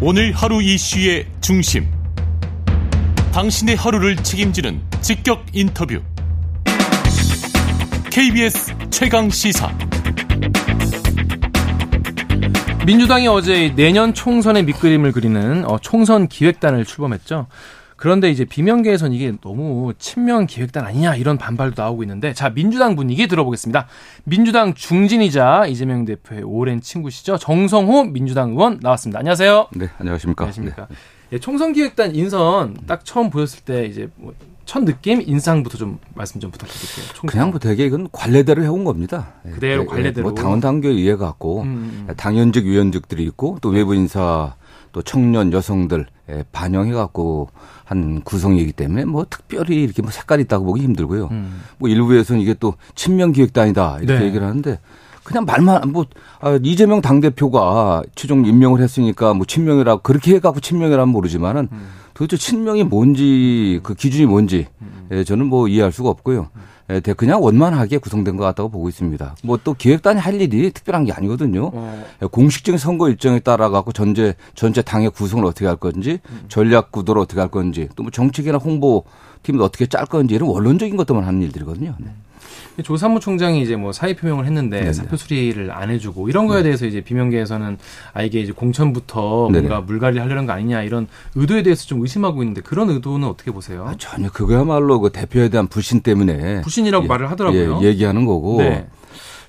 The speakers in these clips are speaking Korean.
오늘 하루 이슈의 중심. 당신의 하루를 책임지는 직격 인터뷰. KBS 최강 시사. 민주당이 어제 내년 총선의 밑그림을 그리는 어, 총선 기획단을 출범했죠. 그런데 이제 비명계에선 이게 너무 친명 기획단 아니냐 이런 반발도 나오고 있는데 자 민주당 분위기 들어보겠습니다. 민주당 중진이자 이재명 대표의 오랜 친구시죠. 정성호 민주당 의원 나왔습니다. 안녕하세요. 네, 안녕하십니까. 안녕하십니까. 네. 예, 총선 기획단 인선 딱 처음 보였을 때 이제 뭐 첫 느낌 인상부터 좀 말씀 좀 부탁드릴게요. 총선. 그냥 뭐 되게 이건 관례대로 해온 겁니다. 예, 그대로 예, 관례대로. 뭐 당원 당규 이해 갖고 음, 음. 당연직 위원직들이 있고 또 외부 인사 또 청년 여성들 반영해 갖고 한 구성이기 때문에 뭐 특별히 이렇게 뭐 색깔이 있다고 보기 힘들고요. 음. 뭐 일부에서는 이게 또 친명 기획단이다 이렇게 네. 얘기를 하는데 그냥 말만 뭐 아, 이재명 당 대표가 최종 임명을 했으니까 뭐 친명이라고 그렇게 해갖고 친명이라면 모르지만은 음. 도대체 친명이 뭔지 그 기준이 뭔지 음. 예, 저는 뭐 이해할 수가 없고요. 예, 그냥 원만하게 구성된 것 같다고 보고 있습니다. 뭐 또 기획단이 할 일이 특별한 게 아니거든요. 어. 예, 공식적인 선거 일정에 따라 갖고 전체 전체 당의 구성을 어떻게 할 건지, 음. 전략 구도를 어떻게 할 건지, 또 뭐 정책이나 홍보 팀을 어떻게 짤 건지 이런 원론적인 것들만 하는 일들이거든요. 네. 조 사무총장이 이제 뭐 사의 표명을 했는데 네네. 사표 수리를 안 해주고 이런 거에 네. 대해서 이제 비명계에서는 아 이게 이제 공천부터 네네. 뭔가 물갈이 하려는 거 아니냐 이런 의도에 대해서 좀 의심하고 있는데 그런 의도는 어떻게 보세요? 아, 전혀 그거야말로 그 대표에 대한 불신 때문에 불신이라고 예, 말을 하더라고요. 예, 얘기하는 거고. 네.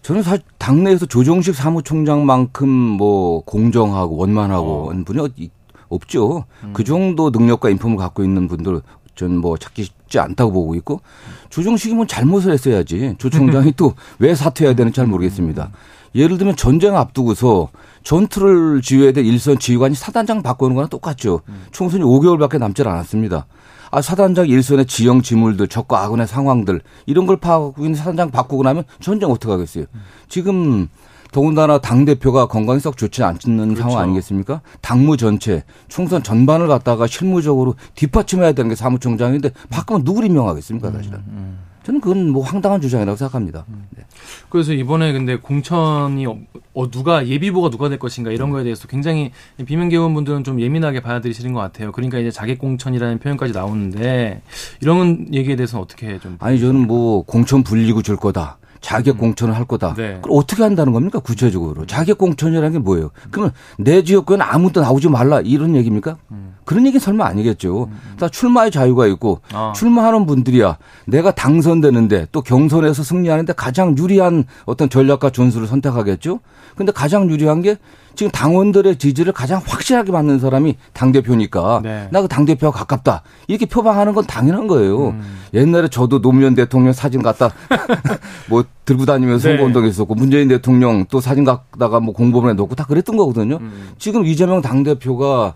저는 사실 당내에서 조정식 사무총장만큼 뭐 공정하고 원만하고 어. 분이 없죠. 음. 그 정도 능력과 인품을 갖고 있는 분들 전뭐 찾기 쉽지 않다고 보고 있고 조정식이면 잘못을 했어야지 조 총장이 또 왜 사퇴해야 되는지 잘 모르겠습니다. 예를 들면 전쟁 앞두고서 전투를 지휘해야 될 일선 지휘관이 사단장 바꾸는 거랑 똑같죠. 총선이 5개월밖에 남지 않았습니다. 아, 사단장 일선의 지형 지물들, 적과 아군의 상황들, 이런 걸 파악하고 있는 사단장 바꾸고 나면 전쟁 어떻게 하겠어요? 지금 더군다나 당 대표가 건강이 썩 좋지 않는 그렇죠. 상황 아니겠습니까? 당무 전체 총선 전반을 갖다가 실무적으로 뒷받침해야 되는 게 사무총장인데 바꾸면 누구를 임명하겠습니까, 사실은? 음, 음. 저는 그건 뭐 황당한 주장이라고 생각합니다. 음. 네. 그래서 이번에 근데 공천이 어, 누가 예비보가 누가 될 것인가 이런 거에 대해서 굉장히 비명계원분들은 좀 예민하게 받아들이시는 것 같아요. 그러니까 이제 자객 공천이라는 표현까지 나오는데 이런 얘기에 대해서는 어떻게 좀 아니 저는 뭐 공천 불리고 줄 거다. 자격 음. 공천을 할 거다. 네. 그럼 어떻게 한다는 겁니까? 구체적으로. 자격 공천이라는 게 뭐예요? 그러면 내 지역구에는 아무도 나오지 말라 이런 얘기입니까? 음. 그런 얘기 설마 아니겠죠. 음. 다 출마의 자유가 있고 아. 출마하는 분들이야 내가 당선되는데 또 경선에서 승리하는데 가장 유리한 어떤 전략과 전술을 선택하겠죠. 근데 가장 유리한 게 지금 당원들의 지지를 가장 확실하게 받는 사람이 당대표니까 네. 나그 당대표와 가깝다. 이렇게 표방하는 건 당연한 거예요. 음. 옛날에 저도 노무현 대통령 사진 갖다 뭐 들고 다니면서 네. 선거운동 했었고 문재인 대통령 또 사진 갖다가 뭐 공보문에 넣고 다 그랬던 거거든요. 음. 지금 이재명 당대표가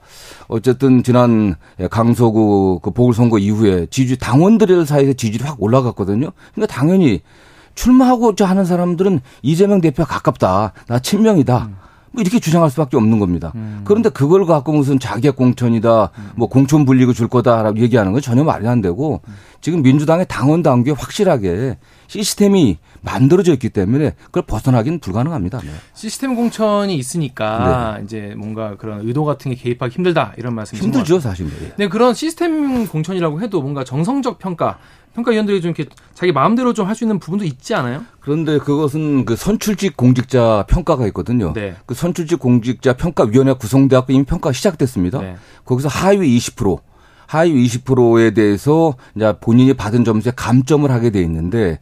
어쨌든 지난 강서구 그 보궐선거 이후에 지지 당원들 사이에서 지지율이 확 올라갔거든요. 그러니까 당연히 출마하고자 하는 사람들은 이재명 대표가 가깝다. 나 친명이다. 음. 뭐 이렇게 주장할 수밖에 없는 겁니다. 음. 그런데 그걸 갖고 무슨 자객 공천이다, 음. 뭐 공천 불리고 줄 거다라고 얘기하는 건 전혀 말이 안 되고 지금 민주당의 당원 당규에 확실하게 시스템이 만들어져 있기 때문에 그걸 벗어나기는 불가능합니다. 네. 시스템 공천이 있으니까 네. 이제 뭔가 그런 의도 같은 게 개입하기 힘들다 이런 말씀이신 힘들죠 사실. 네. 네 그런 시스템 공천이라고 해도 뭔가 정성적 평가 평가위원들이 좀 이렇게 자기 마음대로 좀 할 수 있는 부분도 있지 않아요? 그런데 그것은 그 선출직 공직자 평가가 있거든요. 네. 그 선출직 공직자 평가위원회 구성돼갖고 이미 평가가 시작됐습니다. 네. 거기서 하위 20%, 하위 20%에 대해서 이제 본인이 받은 점수에 감점을 하게 돼 있는데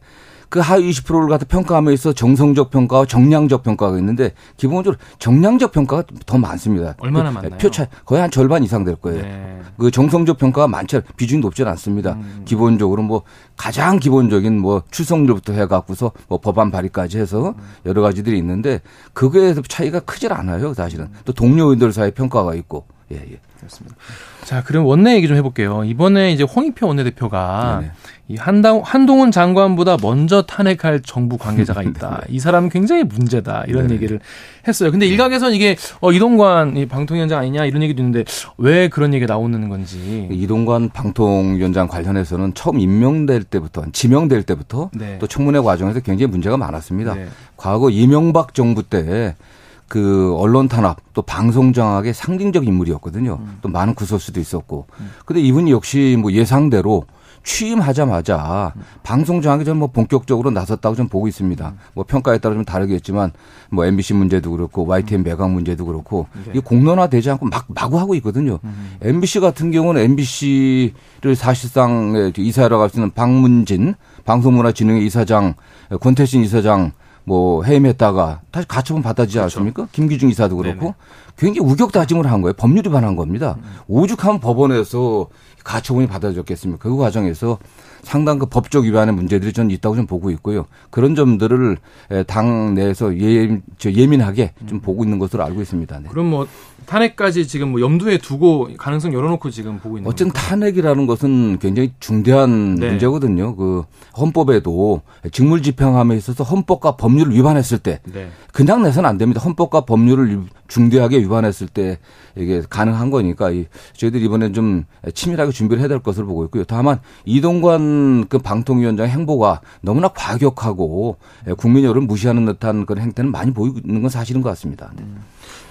그 하위 20%를 갖다 평가함에 있어 정성적 평가와 정량적 평가가 있는데 기본적으로 정량적 평가가 더 많습니다. 얼마나 그 많나요? 표차 거의 한 절반 이상 될 거예요. 네. 그 정성적 평가가 많지 비중이 높지는 않습니다. 음. 기본적으로 뭐 가장 기본적인 뭐 출석률부터 해갖고서 뭐 법안 발의까지 해서 음. 여러 가지들이 있는데 그거에 차이가 크질 않아요, 사실은. 또 동료 의원들 사이 평가가 있고. 예, 예. 그렇습니다. 자, 그럼 원내 얘기 좀 해볼게요. 이번에 이제 홍익표 원내대표가 네네. 이 한당, 한동훈 장관보다 먼저 탄핵할 정부 관계자가 있다. 네. 이 사람은 굉장히 문제다. 이런 네네. 얘기를 했어요. 근데 일각에서는 이게 어, 이동관 이 방통위원장 아니냐 이런 얘기도 있는데 왜 그런 얘기가 나오는 건지. 이동관 방통위원장 관련해서는 처음 임명될 때부터 지명될 때부터 네. 또 청문회 과정에서 굉장히 문제가 많았습니다. 네. 과거 이명박 정부 때 그 언론 탄압 또 방송 장악의 상징적 인물이었거든요. 음. 또 많은 구설수도 있었고. 음. 근데 이분이 역시 뭐 예상대로 취임하자마자 음. 방송 장악에 저는 뭐 본격적으로 나섰다고 좀 보고 있습니다. 음. 뭐 평가에 따라 좀 다르겠지만 뭐 MBC 문제도 그렇고 YTN 매각 문제도 그렇고 네. 이게 공론화되지 않고 막 마구 하고 있거든요. 음. MBC 같은 경우는 MBC를 사실상 이사하러 갈수 있는 박문진 방송문화진흥회 이사장 권태신 이사장 뭐 해임했다가 다시 가처분 받아지지 그렇죠. 않습니까? 김기중 이사도 그렇고 네네. 굉장히 우격다짐을 한 거예요. 법률 위반한 겁니다. 음. 오죽하면 법원에서 가처분이 받아졌겠습니까? 그 과정에서 상당 그 법적 위반의 문제들이 저는 있다고 좀 보고 있고요. 그런 점들을 당 내에서 예, 예민하게 좀 보고 있는 것으로 알고 있습니다. 네. 그럼 뭐 탄핵까지 지금 뭐 염두에 두고 가능성 열어놓고 지금 보고 있는 어쨌든 건가요? 탄핵이라는 것은 굉장히 중대한 네. 문제거든요. 그 헌법에도 직물 집행함에 있어서 헌법과 법 률을 위반했을 때 네. 그냥 내서는 안 됩니다. 헌법과 법률을 중대하게 위반했을 때 이게 가능한 거니까 저희들이 이번에 좀 치밀하게 준비를 해야 될 것으로 보고 있고요. 다만 이동관 그 방통위원장 행보가 너무나 과격하고 국민 여론을 무시하는 듯한 그런 행태는 많이 보이는 건 사실인 것 같습니다. 네. 음.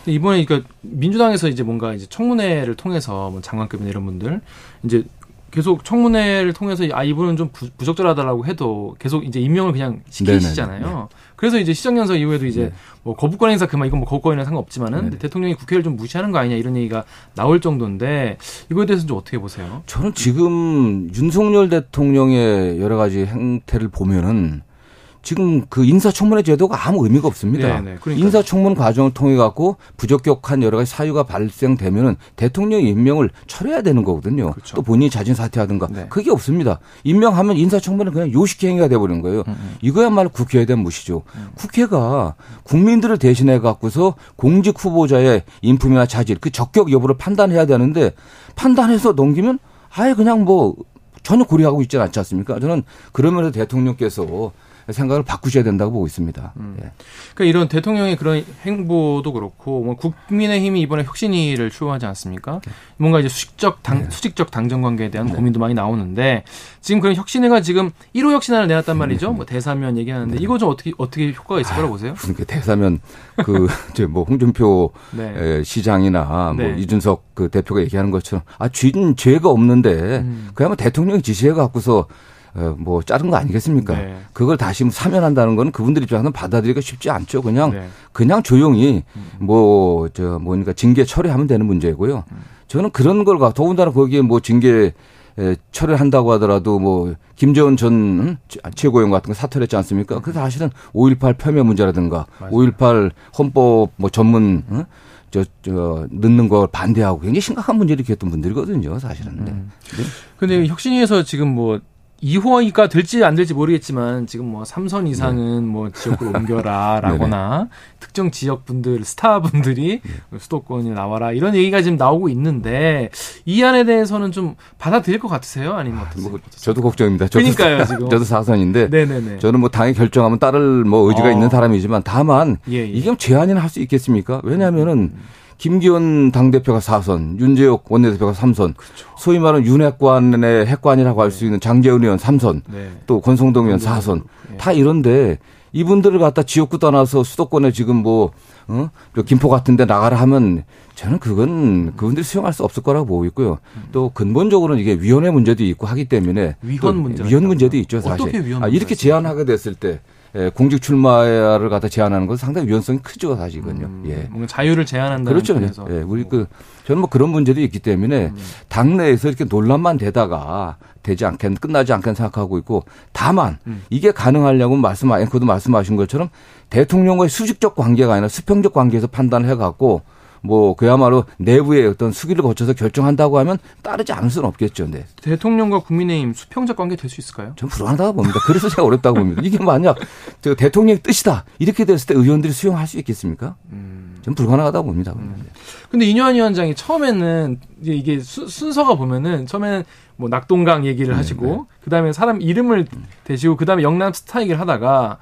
이번에 그러니까 민주당에서 이제 뭔가 이제 청문회를 통해서 뭐 장관급이나 이런 분들 이제 계속 청문회를 통해서 아 이분은 좀 부, 적절하다라고 해도 계속 이제 임명을 그냥 시키시잖아요. 네 그래서 이제 시정 연설 이후에도 이제 네. 뭐 거부권 행사 그만 이건 뭐 거부권이랑 상관없지만은 네 대통령이 국회를 좀 무시하는 거 아니냐 이런 얘기가 나올 정도인데 이거에 대해서는 좀 어떻게 보세요? 저는 지금 윤석열 대통령의 여러 가지 행태를 보면은 지금 그 인사청문회 제도가 아무 의미가 없습니다. 네네, 네. 인사청문 과정을 통해 갖고 부적격한 여러 가지 사유가 발생되면은 대통령 임명을 철회해야 되는 거거든요. 그렇죠. 또 본인이 자진 사퇴하든가 네. 그게 없습니다. 임명하면 인사청문은 그냥 요식 행위가 돼 버리는 거예요. 음, 음. 이거야말로 국회에 대한 무시죠. 음. 국회가 국민들을 대신해 갖고서 공직 후보자의 인품이나 자질 그 적격 여부를 판단해야 되는데 판단해서 넘기면 아예 그냥 뭐 전혀 고려하고 있지는 않지 않습니까? 저는 그러면서 대통령께서 생각을 바꾸셔야 된다고 보고 있습니다. 음. 예. 그러니까 이런 대통령의 그런 행보도 그렇고 뭐 국민의힘이 이번에 혁신위를 출범하지 않습니까? 네. 뭔가 이제 수직적 당, 네. 수직적 당정 관계에 대한 네. 고민도 많이 나오는데 지금 그런 혁신위가 지금 1호 혁신안을 내놨단 말이죠. 네. 뭐 대사면 얘기하는데 네. 이거 좀 어떻게 어떻게 효과가 있을 거라고 보세요? 무슨 그 대사면 그저뭐 홍준표 네. 시장이나 뭐 이준석 그 대표가 얘기하는 것처럼 아 죄는 죄가 없는데 음. 그야말로 대통령이 지시해 갖고서 어, 뭐 자른 거 아니겠습니까? 네. 그걸 다시 사면한다는 건 그분들 입장에서는 받아들이기가 쉽지 않죠. 그냥 네. 그냥 조용히 음. 뭐저 뭐니까 징계 처리하면 되는 문제고요. 음. 저는 그런 걸 가. 더군다나 거기에 뭐 징계 처리한다고 하더라도 뭐 김재원 전 최고위원 같은 거 사퇴했지 않습니까? 그 사실은 5.18 표명 문제라든가 5.18 헌법 뭐 전문 어? 저, 저, 넣는 걸 반대하고 굉장히 심각한 문제를 일으켰던 분들이거든요, 사실은. 음. 네. 근데 혁신위에서 지금 뭐 2호가 될지 안 될지 모르겠지만 지금 뭐 3선 이상은 네. 뭐 지역으로 옮겨라라거나 특정 지역 분들 스타 분들이 네. 수도권이 나와라 이런 얘기가 지금 나오고 있는데 이 안에 대해서는 좀 받아들일 것 같으세요? 아니면 아, 어떠세요? 뭐 저도 걱정입니다. 저도 그러니까요, 지금. 저도 4선인데 네네네. 저는 뭐 당이 결정하면 따를 뭐 의지가 어. 있는 사람이지만 다만 예, 예. 이게 제한이나 할수 있겠습니까? 왜냐하면은 음. 김기현 당대표가 4선, 윤재욱 원내대표가 3선, 그렇죠. 소위 말하는 윤핵관의 핵관이라고 할수 네. 있는 장재훈 의원 3선, 네. 또 권성동 의원 4선, 네. 다 이런데 이분들을 갖다 지역구 떠나서 수도권에 지금 뭐, 어? 김포 같은 데 나가라 하면 저는 그건 그분들이 수용할 수 없을 거라고 보고 있고요. 음. 또 근본적으로는 이게 위원회 문제도 있고 하기 때문에 위헌 문제 위헌 문제도 있죠, 사실. 어떻게 위헌 아, 이렇게 제안하게 됐을 때 예, 공직 출마를 갖다 제한하는 것은 상당히 위헌성이 크죠, 사실은요. 음, 예. 뭔가 자유를 제한한다는 그렇죠. 그래서. 예, 우리 그 저는 뭐 그런 문제도 있기 때문에 음. 당내에서 이렇게 논란만 되다가 되지 않겠 끝나지 않겠 생각하고 있고 다만 음. 이게 가능하려고 말씀 앵커도 말씀하신 것처럼 대통령과의 수직적 관계가 아니라 수평적 관계에서 판단을 해갖고 뭐 그야말로 내부의 어떤 수기를 거쳐서 결정한다고 하면 따르지 않을 수는 없겠죠. 네. 대통령과 국민의힘 수평적 관계 될 수 있을까요? 전 불안하다고 봅니다. 그래서 제가 어렵다고 봅니다. 이게 만약 저 대통령의 뜻이다 이렇게 됐을 때 의원들이 수용할 수 있겠습니까? 음. 전 불가능하다고 봅니다. 음. 근데 이뇨한 위원장이 처음에는 이게 수, 순서가 보면은 처음에는 뭐 낙동강 얘기를 네, 하시고 네. 그다음에 사람 이름을 대시고 그다음에 영남 스타 얘기를 하다가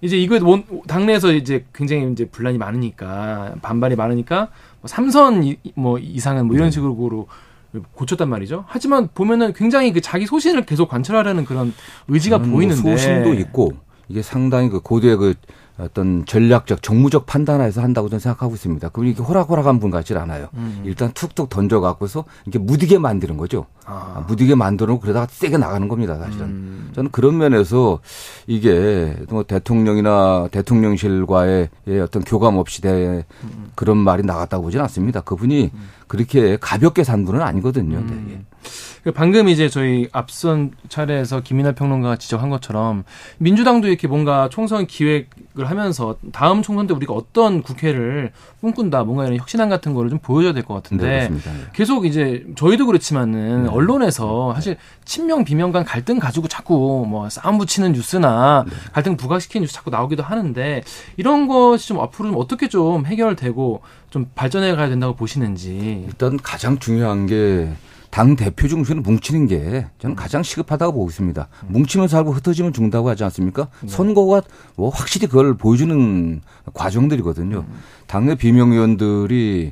이제 이거 원, 당내에서 이제 굉장히 이제 분란이 많으니까 반발이 많으니까 뭐 삼선 이, 뭐 이상은 뭐 이런 네. 식으로 고쳤단 말이죠. 하지만 보면은 굉장히 그 자기 소신을 계속 관철하려는 그런 의지가 보이는데 소신도 있고 이게 상당히 그 고도의 그 어떤 전략적 정무적 판단에서 한다고 저는 생각하고 있습니다. 그분이 이렇게 호락호락한 분 같질 않아요. 음. 일단 툭툭 던져 갖고서 이렇게 무디게 만드는 거죠. 아. 무디게 만들어 그러다가 세게 나가는 겁니다. 사실은 음. 저는 그런 면에서 이게 뭐 대통령이나 대통령실과의 어떤 교감 없이 대 그런 말이 나갔다고 보지는 않습니다. 그분이 음. 그렇게 가볍게 산 분은 아니거든요. 네. 음. 그 방금 이제 저희 앞선 차례에서 김민하 평론가가 지적한 것처럼 민주당도 이렇게 뭔가 총선 기획을 하면서 다음 총선 때 우리가 어떤 국회를 꿈꾼다 뭔가 이런 혁신안 같은 거를 좀 보여줘야 될 것 같은데 네, 네, 계속 이제 저희도 그렇지만은 네. 언론에서 사실 친명 비명 간 갈등 가지고 자꾸 뭐 싸움 붙이는 뉴스나 네. 갈등 부각시키는 뉴스 자꾸 나오기도 하는데 이런 것이 좀 앞으로 좀 어떻게 좀 해결되고 좀 발전해 가야 된다고 보시는지. 일단 가장 중요한 게 당 대표 중심으로 뭉치는 게 저는 가장 시급하다고 보고 있습니다. 뭉치면 살고 흩어지면 죽는다고 하지 않습니까? 네. 선거가 뭐 확실히 그걸 보여주는 과정들이거든요. 당내 비명 의원들이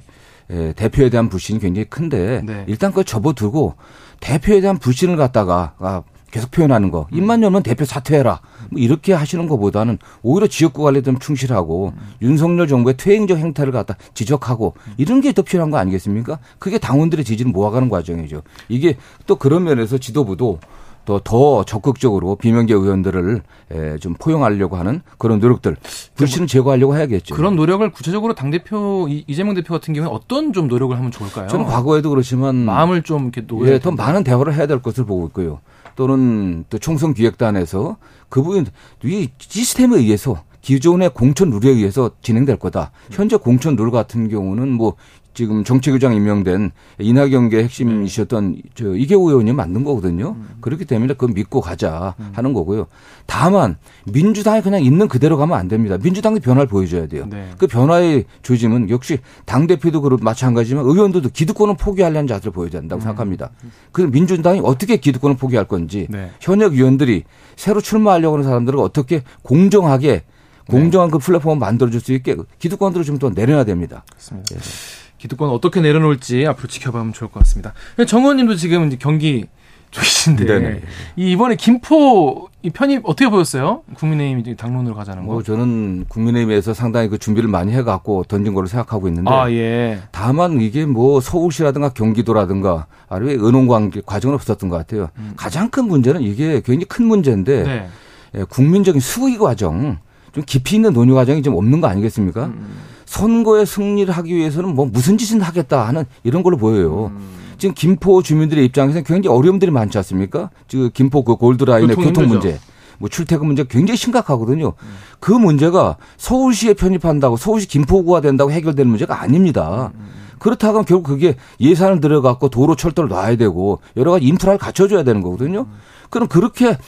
예, 대표에 대한 불신이 굉장히 큰데 네. 일단 그걸 접어두고 대표에 대한 불신을 갖다가 아, 계속 표현하는 거. 입만 열면 대표 사퇴해라. 뭐 이렇게 하시는 것보다는 오히려 지역구 관리에 좀 충실하고 음. 윤석열 정부의 퇴행적 행태를 갖다 지적하고 이런 게 더 필요한 거 아니겠습니까? 그게 당원들의 지지를 모아가는 과정이죠. 이게 또 그런 면에서 지도부도 더, 더 적극적으로 비명계 의원들을 에, 좀 포용하려고 하는 그런 노력들, 불신을 제거하려고 해야겠죠. 그런 노력을 구체적으로 당 대표, 이재명 대표 같은 경우에 어떤 좀 노력을 하면 좋을까요? 저는 과거에도 그렇지만. 마음을 좀 이렇게 놓 예, 더 많은 대화를 해야 될 것을 보고 있고요. 또는 또 총선 기획단에서 그분 이 시스템에 의해서 기존의 공천 룰에 의해서 진행될 거다. 현재 공천 룰 같은 경우는 뭐 지금 정책위장 임명된 이낙연계 핵심이셨던 저 이계호 의원이 만든 거거든요. 음. 그렇기 때문에 그거 믿고 가자 음. 하는 거고요. 다만 민주당이 그냥 있는 그대로 가면 안 됩니다. 민주당이 변화를 보여줘야 돼요. 네. 그 변화의 조짐은 역시 당 대표도 그렇 마찬가지지만 의원들도 기득권을 포기하려는 자세를 보여야 된다고 음. 생각합니다. 그 민주당이 어떻게 기득권을 포기할 건지 네. 현역 의원들이 새로 출마하려고 하는 사람들을 어떻게 공정하게 공정한 네. 그 플랫폼을 만들어줄 수 있게 기득권들을 좀 더 내려놔야 됩니다. 그렇습니다. 예. 기득권 어떻게 내려놓을지 앞으로 지켜보면 좋을 것 같습니다. 정원님도 지금 이제 경기 쪽이신데 네네. 이 이번에 김포 이 편입 어떻게 보였어요? 국민의힘 당론으로 가자는 거. 뭐 저는 국민의힘에서 상당히 그 준비를 많이 해갖고 던진 걸로 생각하고 있는데. 아 예. 다만 이게 뭐 서울시라든가 경기도라든가 아니면 은원관 과정은 없었던 것 같아요. 음. 가장 큰 문제는 이게 굉장히 큰 문제인데 네. 예, 국민적인 수의 과정 좀 깊이 있는 논의 과정이 좀 없는 거 아니겠습니까? 음. 선거에 승리를 하기 위해서는 뭐 무슨 짓을 하겠다 하는 이런 걸로 보여요. 음. 지금 김포 주민들의 입장에서는 굉장히 어려움들이 많지 않습니까? 지금 김포 그 골드라인의 교통, 교통 문제. 뭐 출퇴근 문제 굉장히 심각하거든요. 음. 그 문제가 서울시에 편입한다고 서울시 김포구가 된다고 해결되는 문제가 아닙니다. 음. 그렇다고 하면 결국 그게 예산을 들어갖고 도로 철도를 놔야 되고 여러 가지 인프라를 갖춰줘야 되는 거거든요. 그럼 그렇게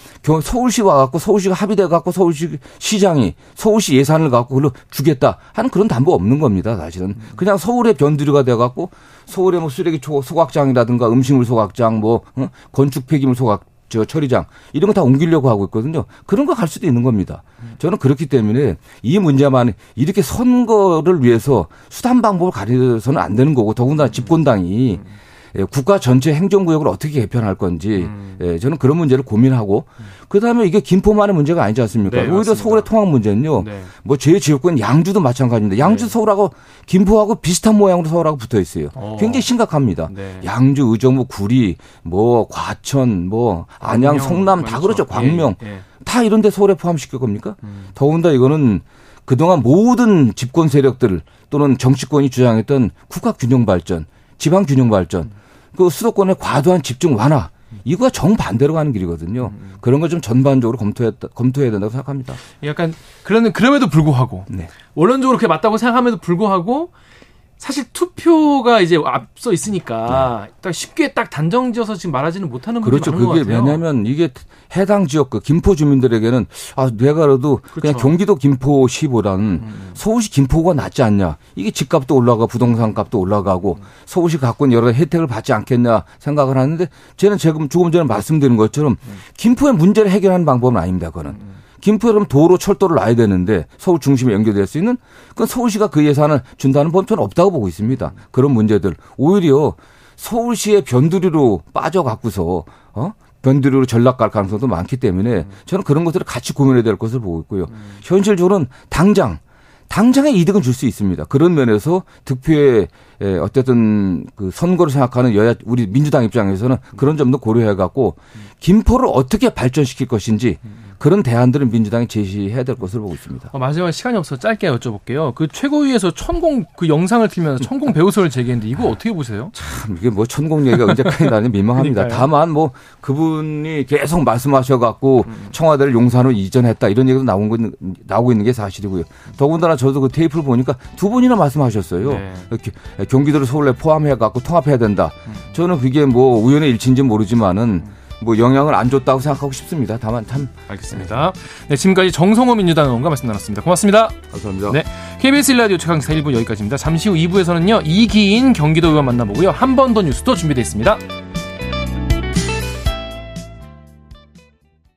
서울시 와갖고 서울시가 합의돼 갖고 서울시 시장이 서울시 예산을 갖고 그걸 주겠다 하는 그런 담보 없는 겁니다. 사실은 그냥 서울의 변두리가 돼 갖고 서울의 뭐 쓰레기 소각장이라든가 음식물 소각장 뭐 어? 건축 폐기물 소각 저 처리장 이런 거 다 옮기려고 하고 있거든요. 그런 거 갈 수도 있는 겁니다. 저는 그렇기 때문에 이 문제만 이렇게 선거를 위해서 수단 방법을 가려서는 안 되는 거고 더군다나 집권당이 예, 국가 전체 행정구역을 어떻게 개편할 건지 음. 예, 저는 그런 문제를 고민하고 그다음에 이게 김포만의 문제가 아니지 않습니까? 네, 오히려 맞습니다. 서울의 통합 문제는요. 네. 뭐제 지역구는 양주도 마찬가지입니다. 양주 네. 서울하고 김포하고 비슷한 모양으로 서울하고 붙어 있어요. 어. 굉장히 심각합니다. 네. 양주, 의정부, 구리, 뭐 과천, 뭐 안양, 성남 다 그렇죠. 그렇죠. 광명 예, 예. 다 이런 데 서울에 포함시킬 겁니까? 음. 더군다나 이거는 그동안 모든 집권 세력들 또는 정치권이 주장했던 국가 균형 발전, 지방 균형 발전 음. 그 수도권의 과도한 집중 완화 이거가 정반대로 가는 길이거든요. 음. 그런 걸 좀 전반적으로 검토해 검토해야 된다고 생각합니다. 약간 그러는 그럼에도 불구하고 네. 원론적으로 그게 맞다고 생각함에도 불구하고 사실 투표가 이제 앞서 있으니까 네. 딱 쉽게 딱 단정지어서 지금 말하지는 못하는 부분이 그렇죠. 많은 그게 왜냐하면 이게 해당 지역 그 김포 주민들에게는 아 내가 그래도 그렇죠. 그냥 경기도 김포시보다는 음. 서울시 김포가 낫지 않냐 이게 집값도 올라가 부동산 값도 올라가고 음. 서울시 갖고 있는 여러 혜택을 받지 않겠냐 생각을 하는데 저는 지금 조금 전에 말씀드린 것처럼 음. 김포의 문제를 해결하는 방법은 아닙니다. 그거는. 음. 김포에 그럼 도로 철도를 놔야 되는데 서울 중심에 연결될 수 있는 그건 서울시가 그 예산을 준다는 법은 없다고 보고 있습니다. 그런 문제들 오히려 서울시의 변두리로 빠져갖고서 어 변두리로 전락 갈 가능성도 많기 때문에 저는 그런 것들을 같이 고민해야 될 것을 보고 있고요. 현실적으로는 당장 당장의 이득은 줄 수 있습니다. 그런 면에서 득표에 어쨌든 그 선거를 생각하는 여야 우리 민주당 입장에서는 그런 점도 고려해 갖고 김포를 어떻게 발전시킬 것인지 그런 대안들은 민주당이 제시해야 될 것으로 보고 있습니다. 어, 마지막에 시간이 없어서 짧게 여쭤볼게요. 그 최고위에서 천공 그 영상을 틀면서 천공 배우설을 제기했는데 이거 어떻게 보세요? 참 이게 뭐 천공 얘기가 언제까지 나는 민망합니다. 다만 뭐 그분이 계속 말씀하셔갖고 음. 청와대를 용산으로 이전했다 이런 얘기도 나온 거 나오고 있는 게 사실이고요. 더군다나 저도 그 테이프를 보니까 두 분이나 말씀하셨어요. 네. 이렇게 경기도를 서울에 포함해갖고 통합해야 된다. 음. 저는 그게 뭐 우연의 일치인지 모르지만은. 음. 뭐 영향을 안 줬다고 생각하고 싶습니다. 다만 참 알겠습니다. 네, 지금까지 정성호 민주당 의원과 말씀 나눴습니다. 고맙습니다. 감사합니다. 네, KBS 일라디오 최강사 1부 여기까지입니다. 잠시 후 2부에서는요 이기인 경기도 의원 만나보고요 한 번 더 뉴스도 준비되어 있습니다.